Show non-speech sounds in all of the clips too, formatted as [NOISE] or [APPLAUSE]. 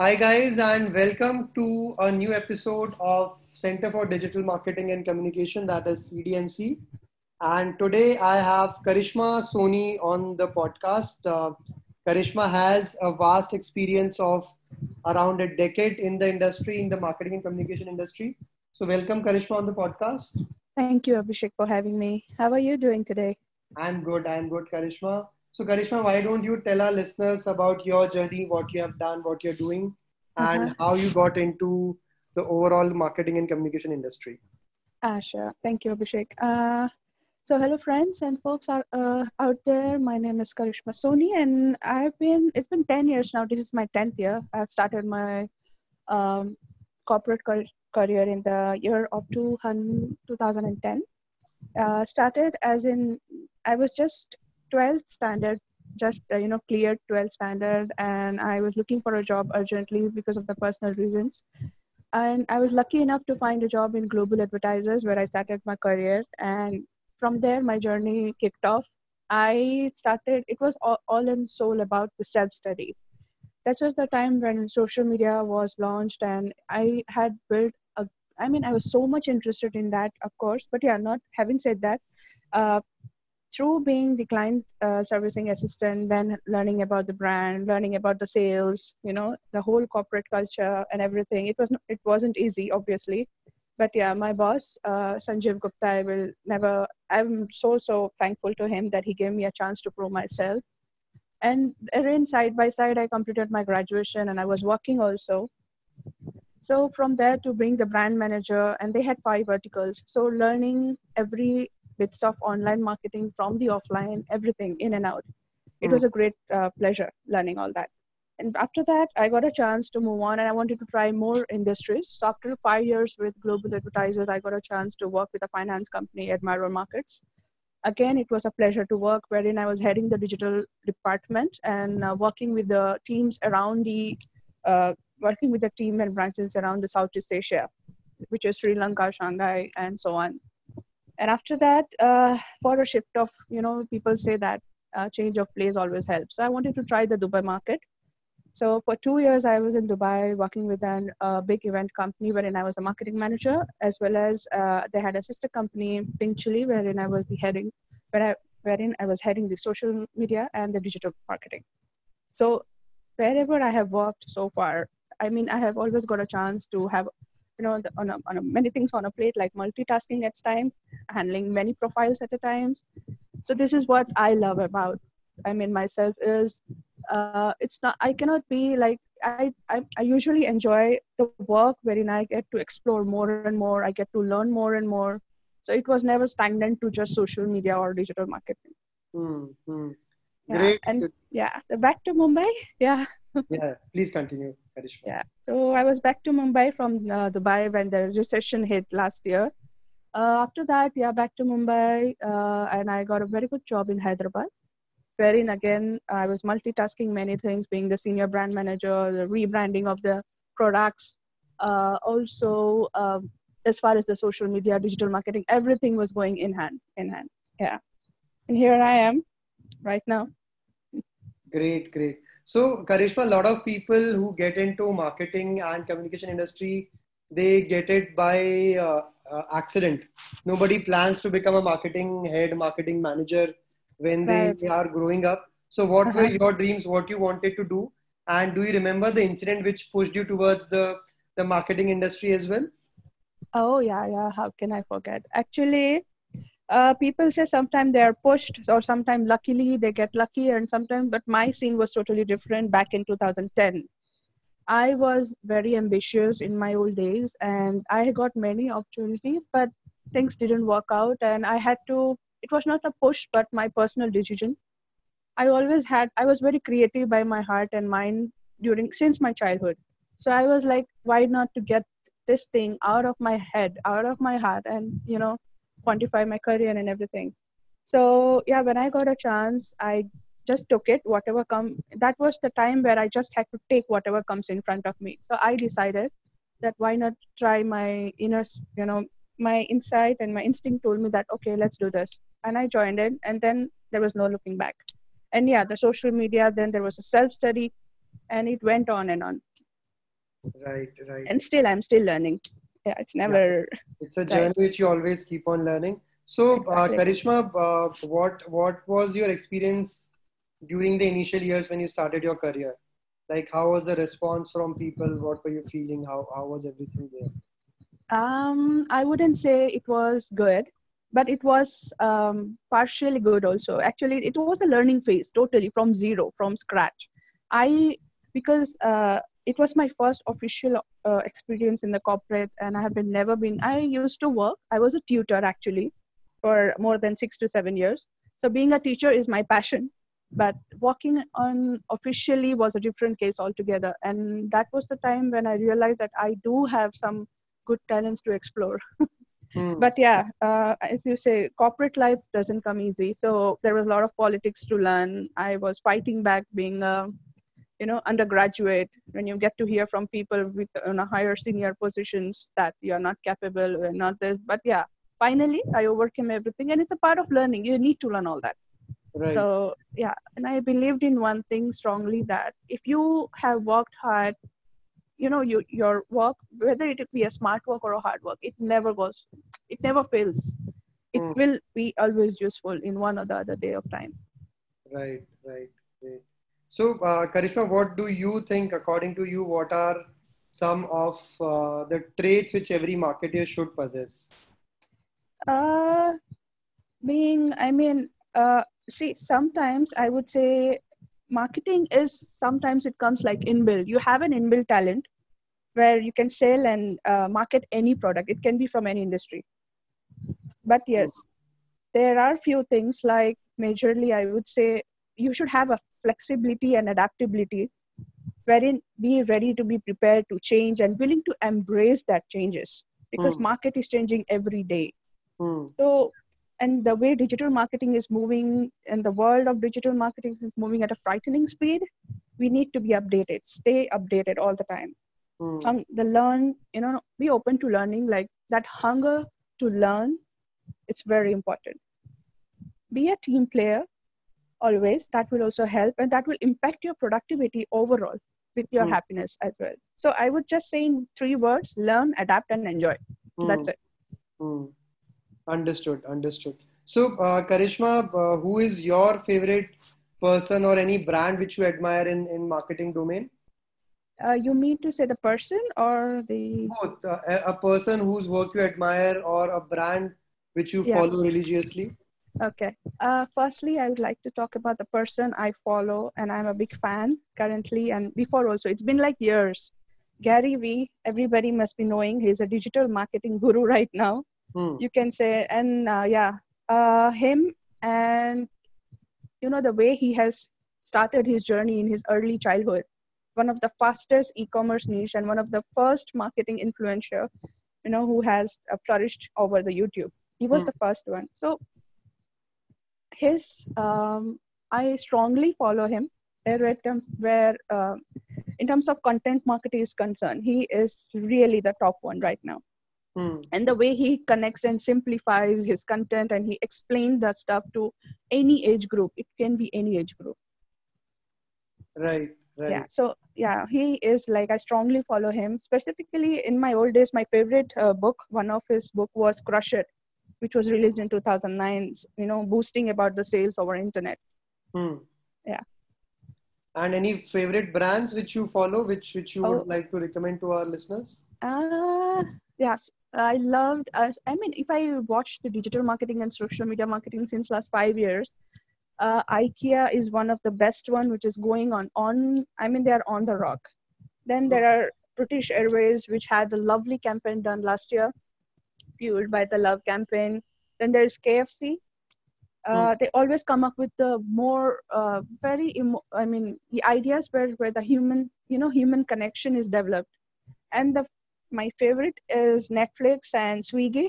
Hi, guys, and welcome to a new episode of Center for Digital Marketing and Communication, that is CDMC. And today I have Karishma Soni on the podcast. Uh, Karishma has a vast experience of around a decade in the industry, in the marketing and communication industry. So, welcome, Karishma, on the podcast. Thank you, Abhishek, for having me. How are you doing today? I'm good. I'm good, Karishma. So, Karishma, why don't you tell our listeners about your journey, what you have done, what you're doing, and uh-huh. how you got into the overall marketing and communication industry? Ah, sure. Thank you, Abhishek. Uh, so, hello, friends and folks out, uh, out there. My name is Karishma Soni, and I've been, it's been 10 years now. This is my 10th year. I started my um, corporate career in the year of 2010. Uh, started as in, I was just 12th standard just uh, you know cleared 12th standard and i was looking for a job urgently because of the personal reasons. And i was lucky enough to find a job in global advertisers where i started my career. And from there my journey kicked off. I started it was all, all in soul about the self study that was the time when social media was launched and i had built a i mean i was so much interested in that of course. But yeah not having said that uh, through being the client uh, servicing assistant then learning about the brand learning about the sales you know the whole corporate culture and everything. It was it wasn't easy obviously. But yeah my boss uh, sanjeev gupta i will never i'm so so thankful to him that he gave me a chance to prove myself. And then side by side i completed my graduation and i was working also. So from there to bring the brand manager and they had five verticals. So learning every bits of online marketing from the offline, everything in and out. It mm. was hmm. a great uh, pleasure learning all that. And after that, I got a chance to move on and I wanted to try more industries. So after five years with global advertisers, I got a chance to work with a finance company, at Admiral Markets. Again, it was a pleasure to work wherein I was heading the digital department and uh, working with the teams around the, uh, working with the team and branches around the Southeast Asia, which is Sri Lanka, Shanghai, and so on and after that uh, for a shift of you know people say that uh, change of place always helps. So i wanted to try the dubai market. So for two years i was in dubai working with a uh, big event company wherein i was a marketing manager as well as uh, they had a sister company pink chili wherein i was the heading where I, wherein i was heading the social media and the digital marketing. So wherever i have worked so far i mean i have always got a chance to have you know on, a, on a, many things on a plate like multitasking at time handling many profiles at a time so this is what i love about i mean myself is uh, it's not i cannot be like I, I i usually enjoy the work wherein i get to explore more and more i get to learn more and more so it was never stagnant to just social media or digital marketing mm-hmm. yeah. Great. and yeah so back to mumbai yeah yeah please continue Karishma. yeah. So i was back to mumbai from uh, dubai when the recession hit last year. Uh, after that yeah back to mumbai uh, and i got a very good job in hyderabad wherein again i was multitasking many things being the senior brand manager the rebranding of the products uh, also um, as far as the social media digital marketing everything was going in hand in hand. Yeah. And here i am right now. Great great so, Karishma, a lot of people who get into marketing and communication industry, they get it by uh, uh, accident. Nobody plans to become a marketing head, marketing manager when right. they are growing up. So, what uh-huh. were your dreams? What you wanted to do? And do you remember the incident which pushed you towards the the marketing industry as well? Oh yeah, yeah. How can I forget? Actually, uh, people say sometimes they are pushed or sometimes luckily they get lucky and sometimes but my scene was totally different back in 2010 i was very ambitious in my old days and i got many opportunities but things didn't work out and i had to it was not a push but my personal decision. I always had i was very creative by my heart and mind during since my childhood. So i was like why not to get this thing out of my head out of my heart and you know quantify my career and everything. So yeah when i got a chance i just took it whatever come that was the time where i just had to take whatever comes in front of me. So i decided that why not try my inner you know my insight and my instinct told me that okay let's do this. And i joined it and then there was no looking back. And yeah the social media then there was a self study and it went on and on. Right right. And still i'm still learning yeah it's never it's a journey Right. which you always keep on learning. So uh, karishma uh, what what was your experience during the initial years when you started your career? Like how was the response from people? What were you feeling? How how was everything there? Um, I wouldn't say it was good, but it was um, partially good also. Actually, it was a learning phase totally from zero, from scratch. I because uh, it was my first official uh, experience in the corporate, and I have been never been. I used to work. I was a tutor actually for more than six to seven years. So being a teacher is my passion, but working on officially was a different case altogether. And that was the time when I realized that I do have some good talents to explore. [LAUGHS] Hmm. But yeah, uh, as you say, corporate life doesn't come easy. So there was a lot of politics to learn. I was fighting back being a, you know, undergraduate. When you get to hear from people with on a higher senior positions that you are not capable and not this. But yeah, finally I overcame everything, and it's a part of learning. You need to learn all that. right So yeah, and I believed in one thing strongly that if you have worked hard, you know, you, your work, whether it be a smart work or a hard work, it never goes, it never fails. It Mm. will be always useful in one or the other day of time. Right, right, right. So, uh, Karishma, what do you think, according to you, what are some of uh, the traits which every marketer should possess? Uh, being, I mean, uh, see, sometimes I would say marketing is sometimes it comes like inbuilt. You have an inbuilt talent where you can sell and uh, market any product. It can be from any industry. But yes, there are few things like majorly, I would say you should have a flexibility and adaptability wherein be ready to be prepared to change and willing to embrace that changes because Hmm. market is changing every day Hmm. so and the way digital marketing is moving and the world of digital marketing is moving at a frightening speed we need to be updated stay updated all the time Hmm. Hung, the learn you know be open to learning like that hunger to learn it's very important be a team player always that will also help and that will impact your productivity overall with your Hmm. happiness as well so i would just say in three words learn adapt and enjoy that's Hmm. it Hmm. Understood, understood. So, uh, Karishma, uh, who is your favorite person or any brand which you admire in, in marketing domain? uh, you mean to say the person or the Both uh, a, a person whose work you admire or a brand which you Yeah. follow religiously. Okay. Uh, firstly, I would like to talk about the person I follow, and I'm a big fan currently and before also. It's been like years. Gary Vee, everybody must be knowing. He's a digital marketing [LAUGHS] guru right now, Hmm. you can say. And uh, yeah, uh, him and you know the way he has started his journey in his early childhood. One of the fastest e-commerce niche and one of the first marketing influencer, you know, who has uh, flourished over the YouTube. He was Hmm. the first one. So his um, i strongly follow him where it comes- where uh, in terms of content marketing is concerned he is really the top one right now Hmm. and the way he connects and simplifies his content and he explains the stuff to any age group it can be any age group Right, right. yeah so yeah he is like i strongly follow him specifically in my old days my favorite uh, book one of his book was crush it which was released in 2009 you know boosting about the sales over internet Hmm. Yeah. And any favorite brands which you follow, which which you Oh. would like to recommend to our listeners? Uh, yes, I loved. Uh, I mean, if I watch the digital marketing and social media marketing since last five years, uh, IKEA is one of the best one, which is going on. On, I mean, they are on the rock. Then there are British Airways, which had a lovely campaign done last year, fueled by the Love campaign. Then there is KFC. Uh, They always come up with the more uh, very, emo- I mean, the ideas where where the human, you know, human connection is developed and the my favorite is netflix and swiggy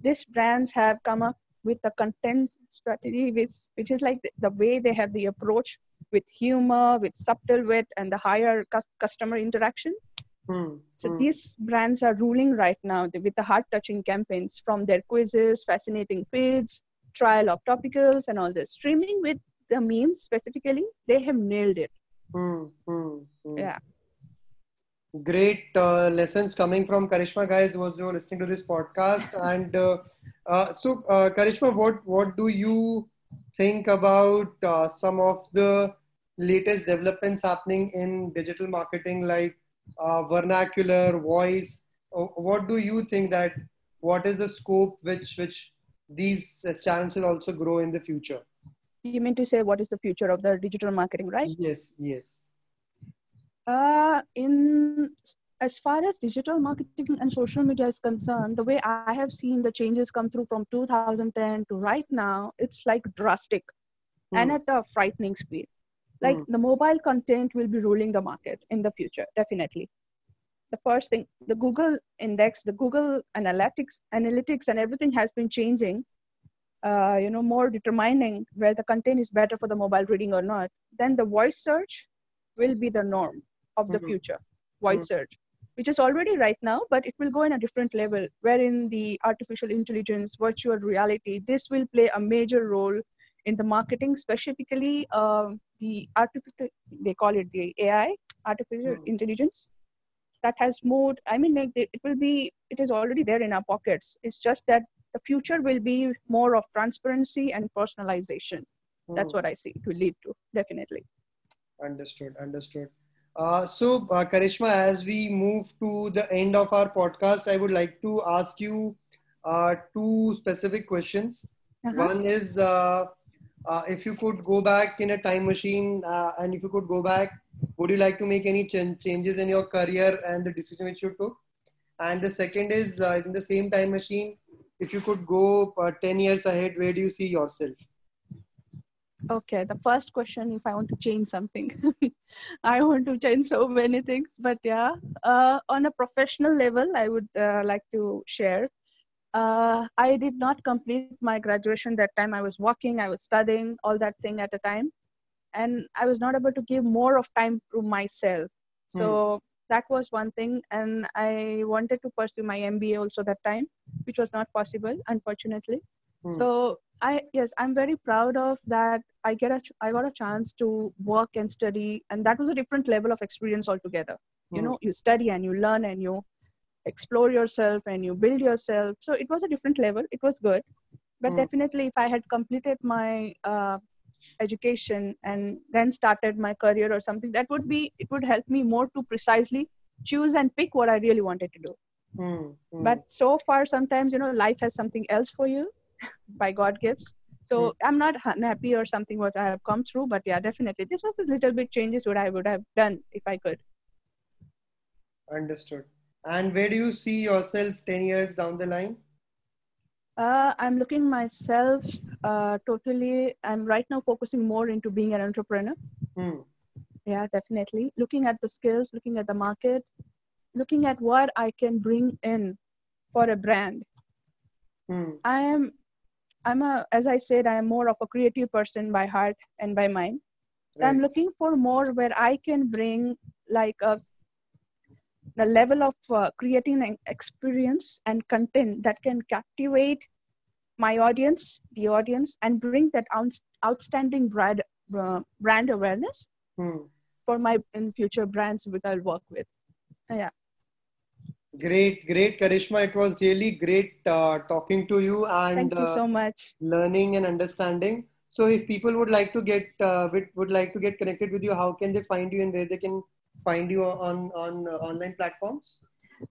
these brands have come up with the content strategy which which is like the, the way they have the approach with humor with subtle wit and the higher cus- customer interaction So hmm. these brands are ruling right now with the heart touching campaigns from their quizzes fascinating feeds trial of topicals and all this streaming with the memes specifically they have nailed it. Hmm. yeah great uh, lessons coming from Karishma, guys. Was you're listening to this podcast, [LAUGHS] and uh, uh, so uh, Karishma, what what do you think about uh, some of the latest developments happening in digital marketing, like uh, vernacular, voice? Uh, what do you think that what is the scope which which these uh, channels will also grow in the future? You mean to say what is the future of the digital marketing, right? Yes, yes. Uh, in as far as digital marketing and social media is concerned, the way I have seen the changes come through from 2010 to right now, it's like drastic and Hmm. at a frightening speed. Like Hmm. the mobile content will be ruling the market in the future, definitely. The first thing, the Google index, the Google analytics, analytics, and everything has been changing. Uh, you know, more determining where the content is better for the mobile reading or not. Then the voice search will be the norm of the Mhm. future. Voice search, which is already right now, but it will go in a different level, wherein the artificial intelligence, virtual reality, this will play a major role in the marketing, specifically um, the artificial, they call it the AI, artificial Hmm. intelligence, that has moved. I mean, like it it will be, it is already there in our pockets. It's just that the future will be more of transparency and personalization. That's Hmm. what I see it will lead to, definitely. Understood, understood. Uh, so, uh, Karishma, as we move to the end of our podcast, I would like to ask you uh, two specific questions. Uh-huh. One is uh, if you could go back in a time machine uh, and if you could go back, would you like to make any ch- changes in your career and the decision which you took? And the second is uh, in the same time machine, if you could go uh, 10 years ahead, where do you see yourself? Okay, the first question if I want to change something. [LAUGHS] I want to change so many things, but yeah, uh, on a professional level, I would uh, like to share. Uh, I did not complete my graduation that time. I was working, I was studying, all that thing at a time, and I was not able to give more of time to myself. So that was one thing, and I wanted to pursue my MBA also that time, which was not possible, unfortunately Hmm. so i yes i'm very proud of that i get a ch- i got a chance to work and study and that was a different level of experience altogether you Hmm. know you study and you learn and you explore yourself and you build yourself so it was a different level it was good but Hmm. definitely if i had completed my uh, education and then started my career or something that would be it would help me more to precisely choose and pick what i really wanted to do Hmm. Hmm. but so far sometimes you know life has something else for you [LAUGHS] by god gifts so Mm. i'm not unhappy or something what i have come through but yeah definitely this was a little bit changes what i would have done if i could Understood. And where do you see yourself 10 years down the line? uh, i'm looking myself uh, totally i'm right now focusing more into being an entrepreneur Hmm. yeah definitely looking at the skills looking at the market looking at what i can bring in for a brand Hmm. i am i'm a as i said i am more of a creative person by heart and by mind so i'm looking for more where i can bring like a the level of uh, creating an experience and content that can captivate my audience the audience and bring that outs- outstanding brand uh, brand awareness Hmm. for my in future brands which i'll work with yeah Great, great, Karishma. It was really great uh, talking to you and thank you uh, so much learning and understanding. So, if people would like to get uh, would, would like to get connected with you, how can they find you and where they can find you on on uh, online platforms?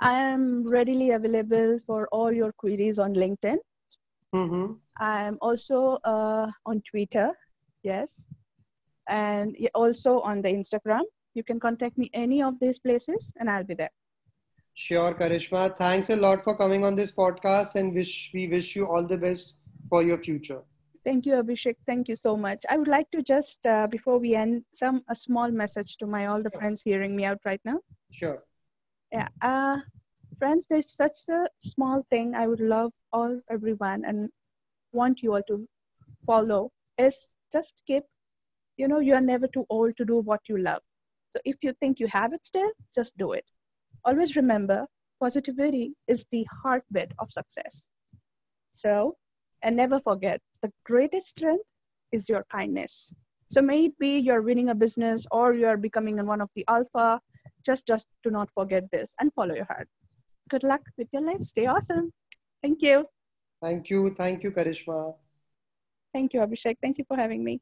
i am readily available for all your queries on linkedin Mm-hmm. i'm also uh, on twitter yes and also on the instagram you can contact me any of these places and i'll be there Sure, Karishma. Thanks a lot for coming on this podcast, and wish we wish you all the best for your future. Thank you, Abhishek. Thank you so much. I would like to just, uh, before we end, some a small message to my all the Sure. friends hearing me out right now. Sure. Yeah, uh, friends, there's such a small thing I would love all everyone and want you all to follow is just keep, you know, you are never too old to do what you love. So if you think you have it still, just do it. Always remember, positivity is the heartbeat of success. So, and never forget, the greatest strength is your kindness. So may it be you're winning a business or you're becoming one of the alpha, just just do not forget this and follow your heart. Good luck with your life. Stay awesome. Thank you. Thank you. Thank you, Karishma. Thank you, Abhishek. Thank you for having me.